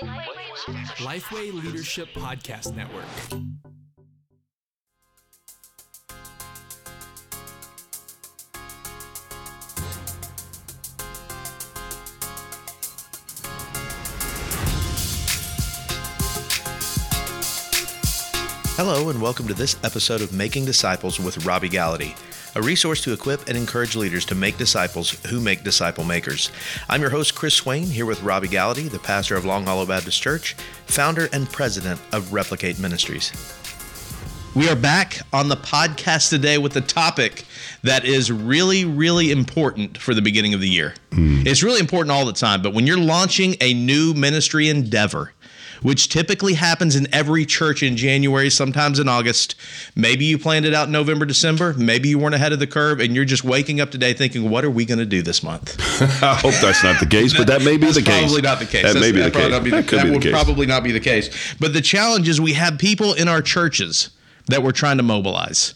Lifeway Leadership Podcast Network. Hello, and welcome to this episode of Making Disciples with Robby Gallaty, a resource to equip and encourage leaders to make disciples who make disciple makers. I'm your host, Chris Swain, here with Robby Gallaty, the pastor of Long Hollow Baptist Church, founder and president of Replicate Ministries. We are back on the podcast today with a topic that is really, really important for the beginning of the year. Hmm. It's really important all the time, but when you're launching a new ministry endeavor, which typically happens in every church in January, sometimes in August. Maybe you planned it out in November, December. Maybe you weren't ahead of the curve and you're just waking up today thinking, what are we going to do this month? I hope that's not the case, but that may be the case. Probably not the case. That That's- may be the that case. be the- That that would case. probably not be the case. But the challenge is we have people in our churches that we're trying to mobilize.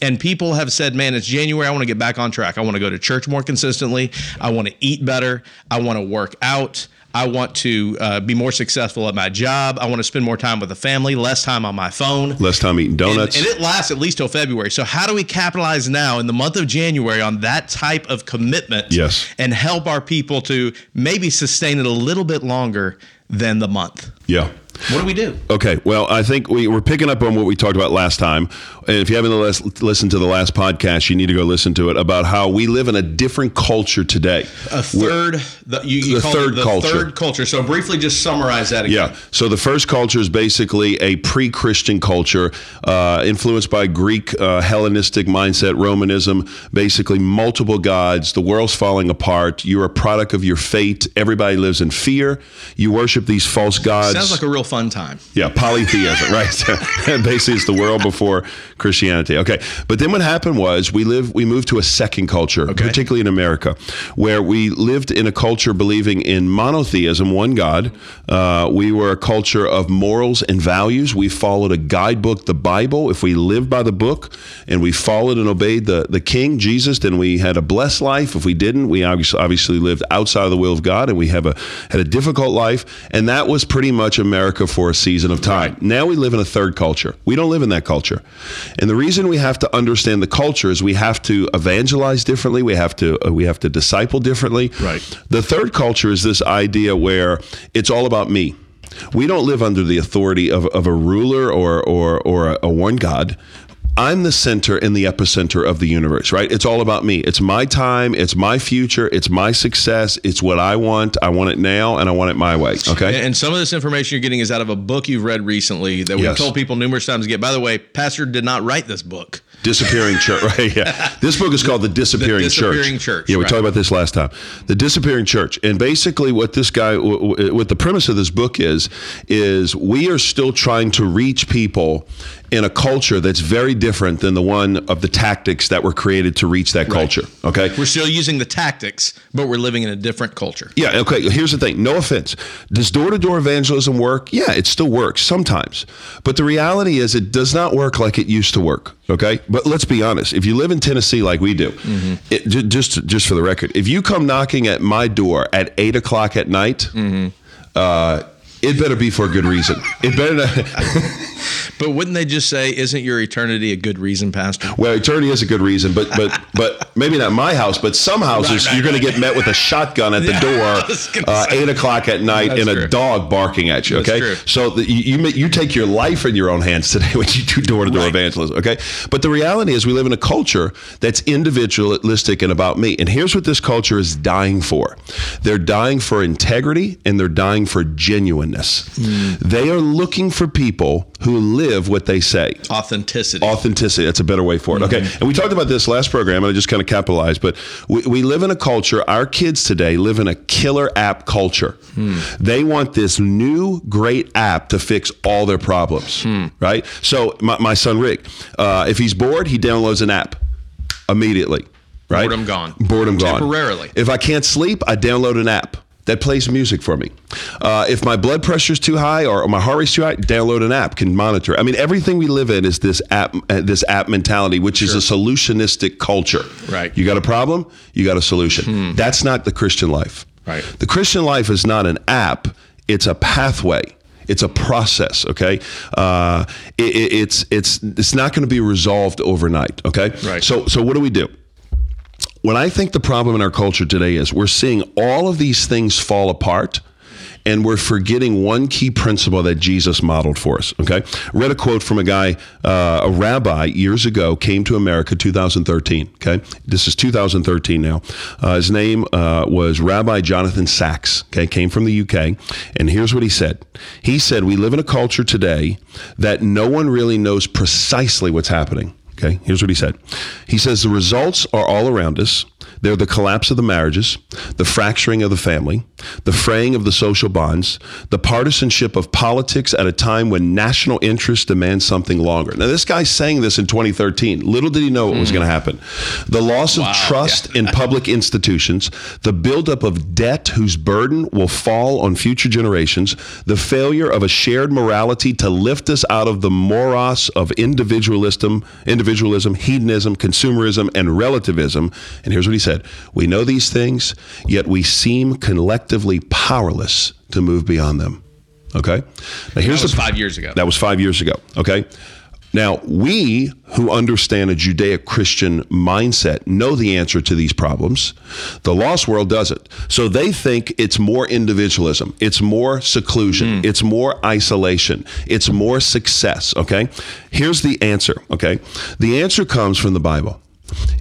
And people have said, man, it's January. I want to get back on track. I want to go to church more consistently. I want to eat better. I want to work out. I want to uh, be more successful at my job. I want to spend more time with the family, less time on my phone. Less time eating And, donuts. and it lasts at least till February. So how do we capitalize now in the month of January on that type of commitment? Yes. And help our people to maybe sustain it a little bit longer than the month. yeah. What do we do? Okay, well, I think we, we're picking up on what we talked about last time. And if you haven't lis- listened to the last podcast, you need to go listen to it about how we live in a different culture today. A third, the, you, you The third the culture. third culture. So briefly, just summarize that again. Yeah. So the first culture is basically a pre-Christian culture, uh, influenced by Greek uh, Hellenistic mindset, Romanism. Basically, multiple gods. The world's falling apart. You're a product of your fate. Everybody lives in fear. You worship these false gods. Sounds like a real fun time. Yeah, polytheism, right? Basically, it's the world before Christianity. Okay, but then what happened was we live, we moved to a second culture, particularly in America, where we lived in a culture believing in monotheism, one God. Uh, we were a culture of morals and values. We followed a guidebook, the Bible. If we lived by the book and we followed and obeyed the the King Jesus, then we had a blessed life. If we didn't, we obviously obviously lived outside of the will of God, and we have a had a difficult life. And that was pretty much America for a season of time. Now we live in a third culture. We don't live in that culture. And the reason we have to understand the culture is we have to evangelize differently. We have to uh, we have to disciple differently. Right. The third culture is this idea where it's all about me. We don't live under the authority of, of a ruler or or or a, a one God. I'm the center and the epicenter of the universe, right? It's all about me. It's my time, it's my future, it's my success, it's what I want. I want it now and I want it my way. Okay? And some of this information you're getting is out of a book you've read recently that we've Yes. told people numerous times to get. By the way, Pastor did not write this book. Disappearing Church, right? Yeah. This book is called The Disappearing, the Disappearing Church. Church, Yeah, we right. talked about this last time. The Disappearing Church. And basically, what this guy, what the premise of this book is, is we are still trying to reach people in a culture that's very different than the one of the tactics that were created to reach that culture. Okay. We're still using the tactics, but we're living in a different culture. Yeah, okay. Here's the thing. No offense. Does door to door evangelism work? Yeah, it still works sometimes. But the reality is, it does not work like it used to work. Okay. But let's be honest. If you live in Tennessee like we do, it, ju- just just for the record, if you come knocking at my door at eight o'clock at night, uh, it better be for a good reason. It better not. But wouldn't they just say, "Isn't your eternity a good reason, Pastor"? Well, eternity is a good reason, but but but maybe not my house, but some houses right, you're going to get met with a shotgun at the door, uh, eight o'clock at night, That's and a dog barking at you. Okay, so the, you you, you take your life in your own hands today when you do door to door evangelism. Okay, but the reality is we live in a culture that's individualistic and about me. And here's what this culture is dying for: they're dying for integrity and they're dying for genuineness. Hmm. They are looking for people who live what they say Authenticity. authenticity that's a better way for it okay Mm-hmm. and we talked about this last program and i just kind of capitalized but we, we live in a culture our kids today live in a killer app culture Hmm. they want this new great app to fix all their problems Hmm. right so my, my son rick uh, if he's bored he downloads an app immediately right Boredom gone. boredom gone Temporarily. if i can't sleep i download an app that plays music for me. Uh, if my blood pressure is too high or my heart rate's too high, download an app can monitor. I mean, everything we live in is this app, uh, this app mentality, which is a solutionistic culture. Right. You got a problem, you got a solution. That's not the Christian life. Right. The Christian life is not an app. it's a pathway. It's a process, okay? Uh, it, it, it's it's it's not going to be resolved overnight, okay? Right. So so what do we do? What I think the problem in our culture today is we're seeing all of these things fall apart and we're forgetting one key principle that Jesus modeled for us. Okay, read a quote from a guy, uh, a rabbi years ago, came to America, 2013. Okay, this is 2013 now. Uh, his name uh, was Rabbi Jonathan Sacks. Okay, came from the UK, and here's what he said. He said, "We live in a culture today that no one really knows precisely what's happening." Okay, here's what he said. He says the results are all around us. They're the collapse of the marriages, the fracturing of the family, the fraying of the social bonds, the partisanship of politics at a time when national interest demands something longer. Now, this guy's saying this in 2013. Little did he know what was hmm. going to happen. The loss of trust yeah. in public institutions, the buildup of debt whose burden will fall on future generations, the failure of a shared morality to lift us out of the morass of individualism, individualism, hedonism, consumerism, and relativism. And here's what he said said, We know these things, yet we seem collectively powerless to move beyond them. Okay? Now here's that was the, five years ago. That was five years ago. Okay? Now, we who understand a Judeo Christian mindset know the answer to these problems. The lost world doesn't. So they think it's more individualism, it's more seclusion, mm. it's more isolation, it's more success. Okay? Here's the answer. Okay? The answer comes from the Bible.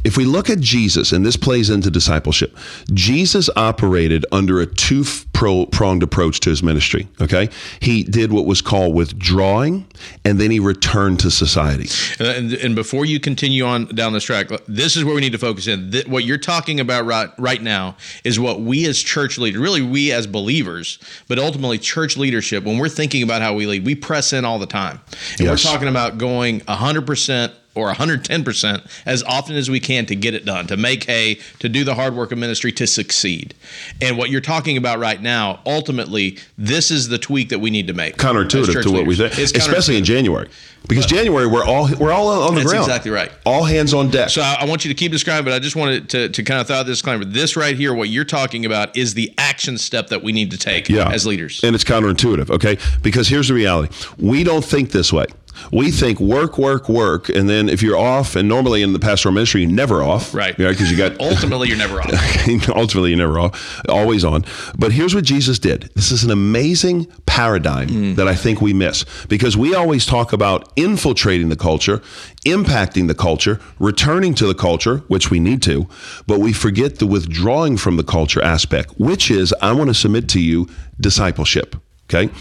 If we look at Jesus, and this plays into discipleship, Jesus operated under a two pronged approach to his ministry. Okay. He did what was called withdrawing, and then he returned to society. And, and before you continue on down this track, this is where we need to focus in. What you're talking about right, right now is what we as church leaders, really we as believers, but ultimately church leadership, when we're thinking about how we lead, we press in all the time. And yes. we're talking about going 100% or 110% as often as we can to get it done, to make hay, to do the hard work of ministry, to succeed. And what you're talking about right now, ultimately, this is the tweak that we need to make. Counterintuitive to what we say, especially in January. Because January we're all we're all on the That's ground. Exactly right. All hands on deck. So I, want you to keep describing, but I just wanted to, to kind of throw out this disclaimer. This right here, what you're talking about, is the action step that we need to take yeah. as leaders. And it's counterintuitive, okay? Because here's the reality: we don't think this way we think work, work, work, and then if you're off, and normally in the pastoral ministry, you're never off, right? Because you, know, you got ultimately you're never off. ultimately, you're never off, always on. But here's what Jesus did. This is an amazing paradigm mm. that I think we miss because we always talk about infiltrating the culture, impacting the culture, returning to the culture, which we need to, but we forget the withdrawing from the culture aspect, which is I want to submit to you discipleship. Okay.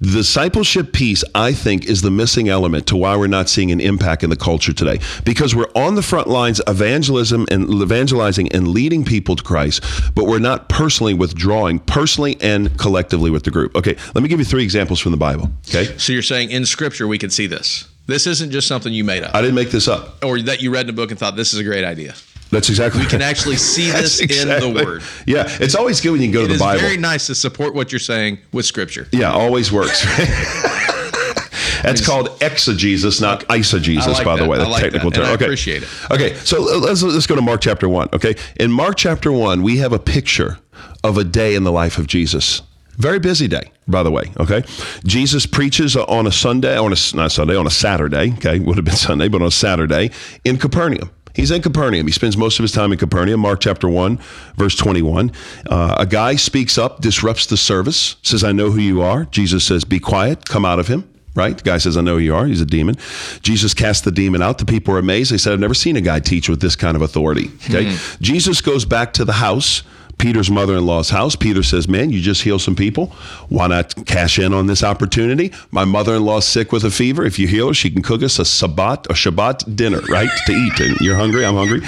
The discipleship piece, I think, is the missing element to why we're not seeing an impact in the culture today. Because we're on the front lines evangelism and evangelizing and leading people to Christ, but we're not personally withdrawing, personally and collectively with the group. Okay, let me give you three examples from the Bible. Okay. So you're saying in scripture we can see this. This isn't just something you made up. I didn't make this up. Or that you read in a book and thought this is a great idea. That's exactly. We can actually see this exactly. in the Word. Yeah, it's always good when you go it to the Bible. It's very nice to support what you're saying with Scripture. Yeah, always works. That's called exegesis, not eisegesis, like by that. the way, the like technical term. I okay. appreciate it. Okay, so let's let's go to Mark chapter one. Okay, in Mark chapter one, we have a picture of a day in the life of Jesus. Very busy day, by the way. Okay, Jesus preaches on a Sunday, on a not Sunday, on a Saturday. Okay, would have been Sunday, but on a Saturday in Capernaum. He's in Capernaum. He spends most of his time in Capernaum. Mark chapter 1, verse 21. Uh, a guy speaks up, disrupts the service, says, I know who you are. Jesus says, Be quiet, come out of him. Right? The guy says, I know who you are. He's a demon. Jesus casts the demon out. The people are amazed. They said, I've never seen a guy teach with this kind of authority. Okay. Mm-hmm. Jesus goes back to the house Peter's mother in law's house. Peter says, Man, you just healed some people. Why not cash in on this opportunity? My mother in law's sick with a fever. If you heal her, she can cook us a Sabbat, a Shabbat dinner, right? to eat. And you're hungry, I'm hungry.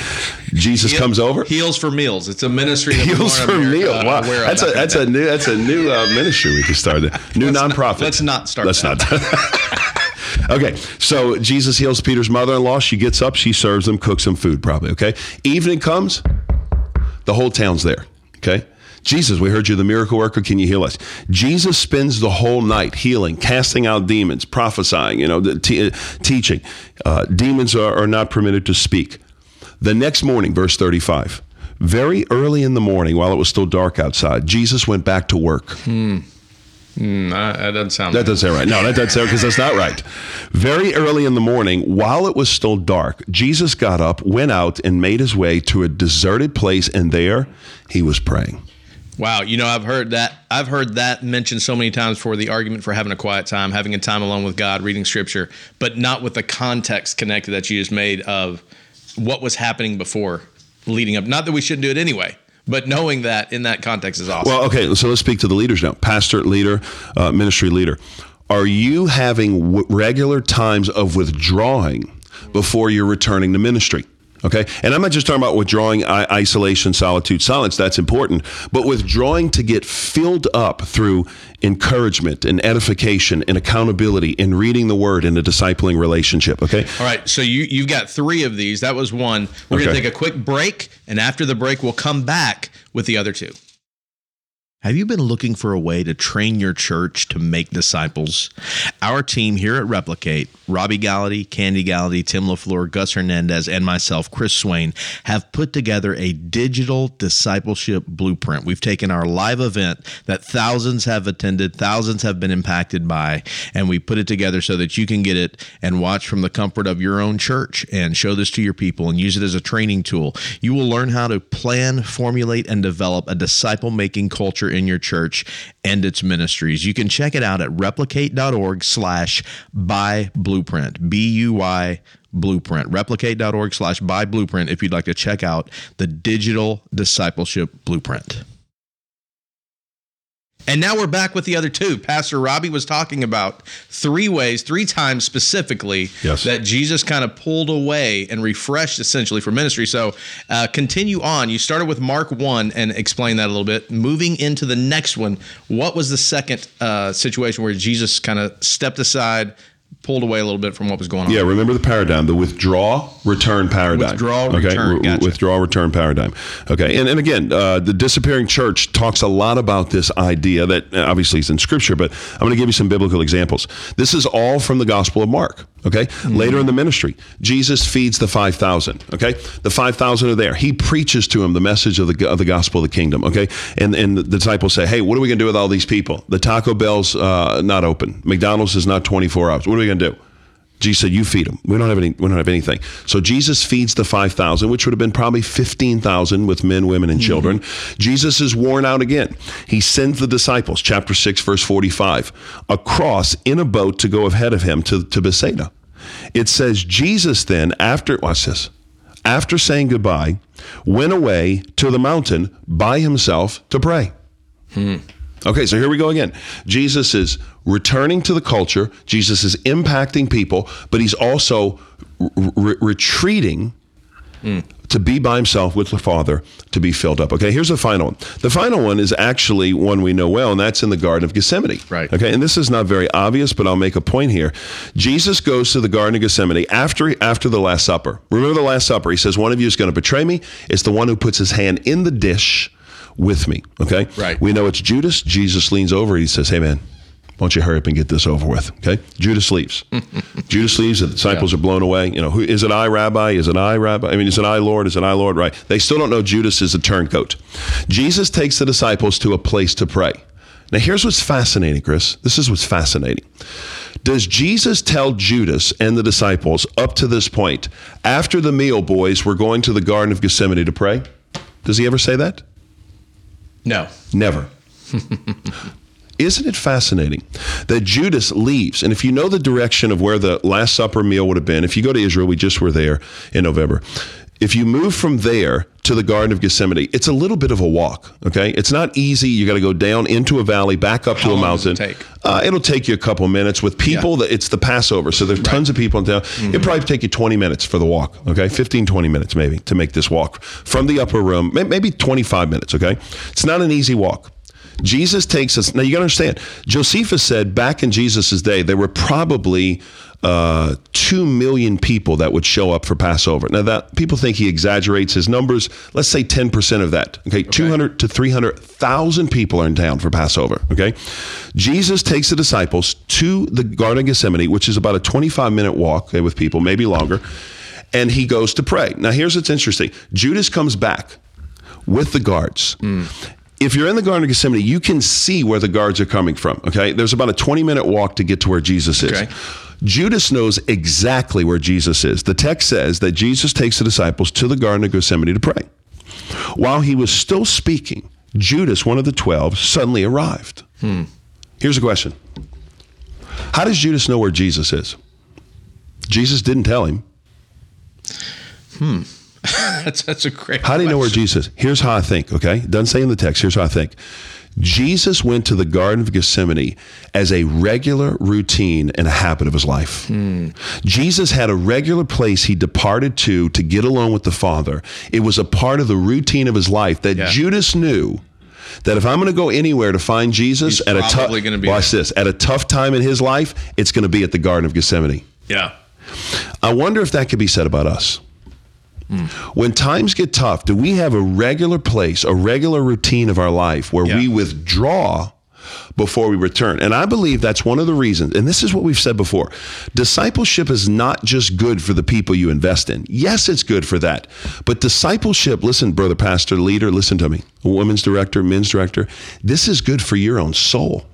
Jesus comes over. Heals for meals. It's a ministry. Heals for meals. Wow. That's a, that's a new, that's a new uh, ministry we can start. New let's nonprofit. Not, let's not start. Let's that. not. okay, so Jesus heals Peter's mother in law. She gets up, she serves him, cooks him food, probably. Okay. Evening comes, the whole town's there. Okay. Jesus, we heard you the miracle worker. Can you heal us? Jesus spends the whole night healing, casting out demons, prophesying, you know, t- uh, teaching. Uh, demons are, are not permitted to speak. The next morning, verse 35, very early in the morning, while it was still dark outside, Jesus went back to work. Hmm. Mm, that doesn't sound. That right. doesn't sound right. No, that doesn't sound because that's not right. Very early in the morning, while it was still dark, Jesus got up, went out, and made his way to a deserted place, and there he was praying. Wow, you know I've heard that I've heard that mentioned so many times for the argument for having a quiet time, having a time alone with God, reading scripture, but not with the context connected that you just made of what was happening before leading up. Not that we shouldn't do it anyway, but knowing that in that context is awesome. Well, okay, so let's speak to the leaders now. Pastor, leader, uh, ministry leader. Are you having w- regular times of withdrawing before you're returning to ministry? Okay. And I'm not just talking about withdrawing I- isolation, solitude, silence. That's important. But withdrawing to get filled up through encouragement and edification and accountability and reading the word in a discipling relationship. Okay. All right, so you you've got three of these. That was one. We're going to take a quick break, and after the break, we'll come back with the other two. Have you been looking for a way to train your church to make disciples? Our team here at Replicate, Robby Gallaty, Kandi Gallaty, Tim LaFleur, Gus Hernandez, and myself, Chris Swain, have put together a digital discipleship blueprint. We've taken our live event that thousands have attended, thousands have been impacted by, and we put it together so that you can get it and watch from the comfort of your own church and show this to your people and use it as a training tool. You will learn how to plan, formulate, and develop a disciple making culture in your church and its ministries. You can check it out at replicate.org slash buy blueprint. B U Y blueprint. Replicate.org slash buy blueprint if you'd like to check out the digital discipleship blueprint. And now we're back with the other two. Pastor Robby was talking about three ways, three times specifically, Yes. that Jesus kind of pulled away and refreshed essentially for ministry. So uh, continue on. You started with Mark 1 and explain that a little bit. Moving into the next one, what was the second uh, situation where Jesus kind of stepped aside, pulled away a little bit from what was going on? Yeah, remember the paradigm, the withdraw, return paradigm. Withdraw, okay? return, w- gotcha. Withdraw, return paradigm. Okay, and, and again, uh, the disappearing church talks a lot about this idea that obviously is in scripture, but I'm going to give you some biblical examples. This is all from the Gospel of Mark. Okay, Mm-hmm. later in the ministry, Jesus feeds the 5,000. Okay, the 5,000 are there. He preaches to them the message of the, of the gospel of the kingdom. Okay, and, and the disciples say, Hey, what are we going to do with all these people? The Taco Bell's uh, not open, McDonald's is not 24 hours. What are we going to do? Jesus said, "You feed them. We don't have any. We don't have anything." So Jesus feeds the five thousand, which would have been probably fifteen thousand with men, women, and children. Mm-hmm. Jesus is worn out again. He sends the disciples, chapter six, verse forty-five, across in a boat to go ahead of him to to Bethsaida. It says Jesus then, after watch this, after saying goodbye, went away to the mountain by himself to pray. Hmm. Okay, so here we go again. Jesus is returning to the culture. Jesus is impacting people, but he's also re- retreating to be by himself with the Father to be filled up. Okay, here's the final one. The final one is actually one we know well, and that's in the Garden of Gethsemane. Right. Okay, and this is not very obvious, but I'll make a point here. Jesus goes to the Garden of Gethsemane after after the Last Supper. Remember the Last Supper? He says, "One of you is going to betray me. It's the one who puts his hand in the dish with me." Okay. Right. We know it's Judas. Jesus leans over. He says, "Hey, man." Why don't you hurry up and get this over with? Okay. Judas leaves. Judas leaves. The disciples are blown away. You know, who is it? I, Rabbi? Is it I, Rabbi? I mean, is it I, Lord? Is it I, Lord? Right. They still don't know Judas is a turncoat. Jesus takes the disciples to a place to pray. Now, here's what's fascinating, Chris. This is what's fascinating. Does Jesus tell Judas and the disciples up to this point, after the meal, boys, we're going to the Garden of Gethsemane to pray? Does he ever say that? No. Never. Isn't it fascinating that Judas leaves? And if you know the direction of where the Last Supper meal would have been, if you go to Israel, we just were there in November. If you move from there to the Garden of Gethsemane, it's a little bit of a walk. Okay, it's not easy. You got to go down into a valley, back up to a mountain. it take? Uh, it'll take you a couple minutes with people that it's the Passover. So there's tons of people in town. Mm-hmm. It'll probably take you 20 minutes for the walk. Okay. 15, 20 minutes maybe to make this walk from the upper room, maybe 25 minutes. Okay. It's not an easy walk. Jesus takes us. Now you got to understand, Josephus said back in Jesus' day, there were probably uh, two million people that would show up for Passover. Now that people think he exaggerates his numbers. Let's say 10% of that. Okay. 200 to 300,000 people are in town for Passover. Okay. Jesus takes the disciples to the Garden of Gethsemane, which is about a 25 minute walk okay, with people, maybe longer. And he goes to pray. Now here's what's interesting. Judas comes back with the guards. If you're in the Garden of Gethsemane, you can see where the guards are coming from. Okay. There's about a 20 minute walk to get to where Jesus is. Okay. Judas knows exactly where Jesus is. The text says that Jesus takes the disciples to the Garden of Gethsemane to pray. While he was still speaking, Judas, one of the 12, suddenly arrived. Hmm. Here's a question How does Judas know where Jesus is? Jesus didn't tell him. Hmm. That's that's a great. How do you know where. Jesus is? Here's how I think, okay? It doesn't say in the text. Here's how I think. Jesus went to the Garden of Gethsemane as a regular routine and a habit of his life. Hmm. Jesus had a regular place he departed to to get alone with the Father. It was a part of the routine of his life that Yeah. Judas knew that if I'm going to go anywhere to find Jesus He's at a tough probably gonna watch this at a tough time in his life, it's going to be at the Garden of Gethsemane. Yeah. I wonder if that could be said about us. When times get tough, do we have a regular place, a regular routine of our life where Yeah. we withdraw before we return? And I believe that's one of the reasons, and this is what we've said before discipleship is not just good for the people you invest in. Yes, it's good for that. But discipleship, listen, brother, pastor, leader, listen to me, women's director, men's director, this is good for your own soul.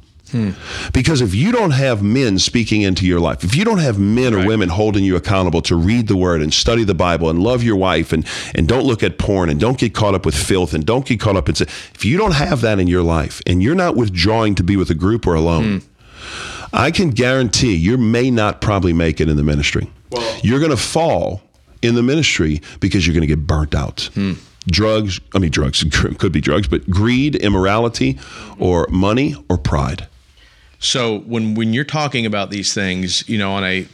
Because if you don't have men speaking into your life, if you don't have men or women holding you accountable to read the word and study the Bible and love your wife and, and don't look at porn and don't get caught up with filth and don't get caught up in sin, if you don't have that in your life and you're not withdrawing to be with a group or alone, hmm. I can guarantee you may not probably make it in the ministry. you're going to fall in the ministry because you're going to get burnt out. Hmm. Drugs, I mean, drugs could be drugs, but greed, immorality, or money or pride. So when when you're talking about these things, you know, on a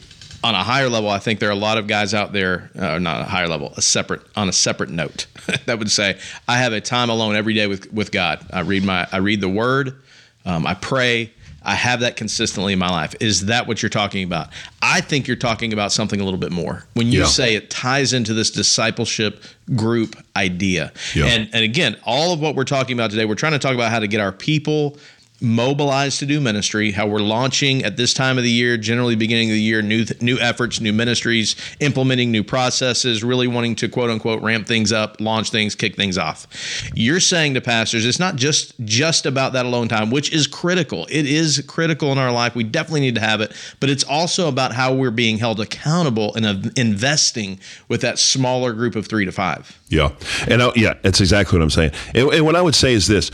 on a higher level, I think there are a lot of guys out there, uh, not a higher level, a separate on a separate note that would say, I have a time alone every day with with God. I read my I read the Word, um, I pray. I have that consistently in my life. Is that what you're talking about? I think you're talking about something a little bit more. When you Yeah. say it ties into this discipleship group idea. Yeah. And and again, all of what we're talking about today, we're trying to talk about how to get our people mobilized to do ministry. How we're launching at this time of the year generally beginning of the year new new efforts new ministries implementing new processes really wanting to quote unquote ramp things up launch things kick things off. You're saying to pastors it's not just just about that alone time which is critical. It is critical in our life. We definitely need to have it. But it's also about how we're being held accountable and investing with that smaller group of 3 to 5 Yeah, and I, yeah, that's exactly what I'm saying. And, and what I would say is this: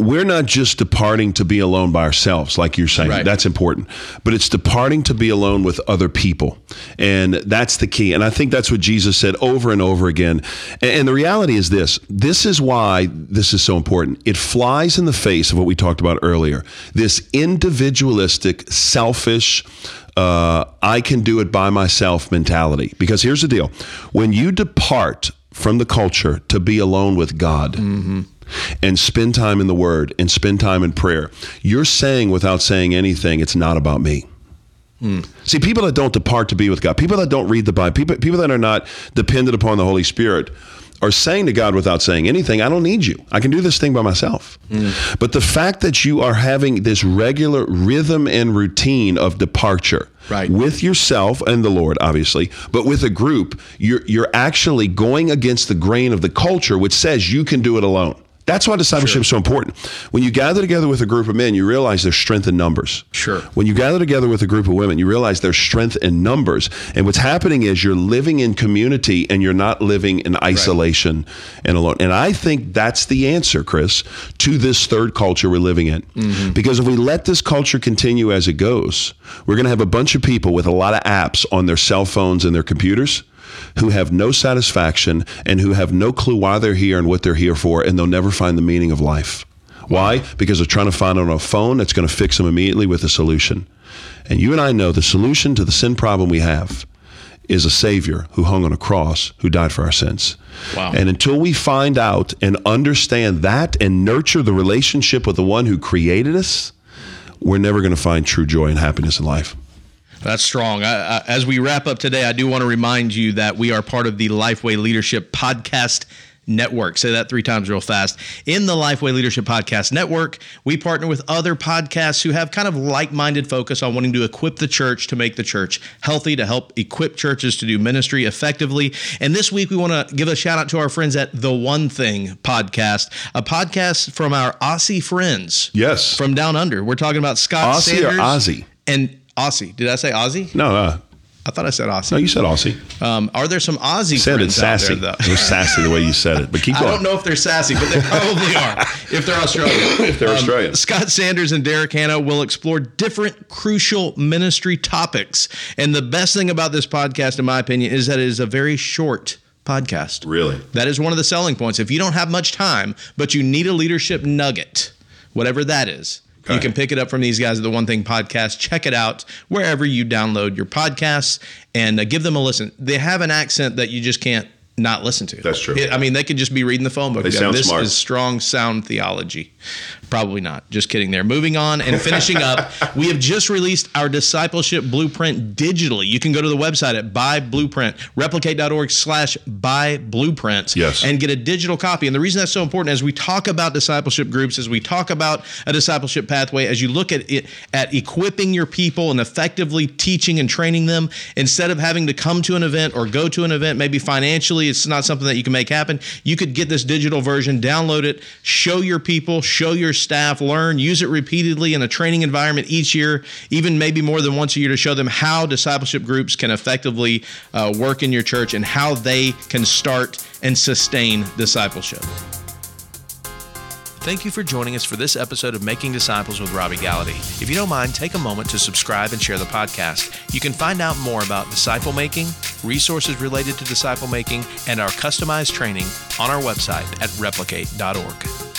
we're not just departing to be alone by ourselves, like you're saying. Right. That's important, but it's departing to be alone with other people, and that's the key. And I think that's what Jesus said over and over again. And, and the reality is this: this is why this is so important. It flies in the face of what we talked about earlier. This individualistic, selfish. Uh, I can do it by myself mentality. Because here's the deal when you depart from the culture to be alone with God and spend time in the Word and spend time in prayer, you're saying without saying anything, it's not about me. Hmm. See, people that don't depart to be with God, people that don't read the Bible, people, people that are not dependent upon the Holy Spirit, are saying to God without saying anything, I don't need you. I can do this thing by myself. Hmm. But the fact that you are having this regular rhythm and routine of departure Right. with yourself and the Lord, obviously, but with a group, you're, you're actually going against the grain of the culture, which says you can do it alone. That's why discipleship is so important. When you gather together with a group of men, you realize there's strength in numbers. Sure. When you gather together with a group of women, you realize there's strength in numbers. And what's happening is you're living in community and you're not living in isolation and alone. And I think that's the answer, Chris, to this third culture we're living in. Mm-hmm. Because if we let this culture continue as it goes, we're going to have a bunch of people with a lot of apps on their cell phones and their computers who have no satisfaction and who have no clue why they're here and what they're here for, and they'll never find the meaning of life. Why? Because they're trying to find it on a phone that's going to fix them immediately with a solution. And you and I know the solution to the sin problem we have is a Savior who hung on a cross who died for our sins. Wow. And until we find out and understand that and nurture the relationship with the one who created us, we're never going to find true joy and happiness in life. That's strong. I, I, as we wrap up today, I do want to remind you that we are part of the Lifeway Leadership Podcast Network. Say that three times real fast. In the Lifeway Leadership Podcast Network, we partner with other podcasts who have kind of like minded focus on wanting to equip the church to make the church healthy, to help equip churches to do ministry effectively. And this week, we want to give a shout out to our friends at The One Thing Podcast, a podcast from our Aussie friends. Yes. From down under. We're talking about Scott Aussie Sanders. or Aussie? And Aussie. Did I say Aussie? No, no. I thought I said Aussie. No, you said Aussie. Um, are there some Aussie You said it sassy. there, It though? was sassy the way you said it. But keep going. I don't know if they're sassy, but they probably are if they're Australian. If they're Australian. Scott Sanders and Derek Hanna will explore different crucial ministry topics. And the best thing about this podcast, in my opinion, is that it is a very short podcast. Really? That is one of the selling points. If you don't have much time, but you need a leadership nugget, whatever that is, you can pick it up from these guys at the One Thing Podcast. Check it out wherever you download your podcasts and uh, give them a listen. They have an accent that you just can't not listen to. That's true. I mean, they could just be reading the phone book. They go, sound this smart. is strong sound theology. Probably not. Just kidding there. Moving on and finishing up, we have just released our discipleship blueprint digitally. You can go to the website at buy blueprint, replicate.org slash buy blueprint Yes. and get a digital copy. And the reason that's so important as we talk about discipleship groups, as we talk about a discipleship pathway, as you look at it at equipping your people and effectively teaching and training them, instead of having to come to an event or go to an event, maybe financially it's not something that you can make happen. You could get this digital version, download it, show your people, show your staff, learn, use it repeatedly in a training environment each year, even maybe more than once a year to show them how discipleship groups can effectively uh, work in your church and how they can start and sustain discipleship. Thank you for joining us for this episode of Making Disciples with Robby Gallaty. If you don't mind, take a moment to subscribe and share the podcast. You can find out more about disciple making, resources related to disciple making, and our customized training on our website at replicate.org.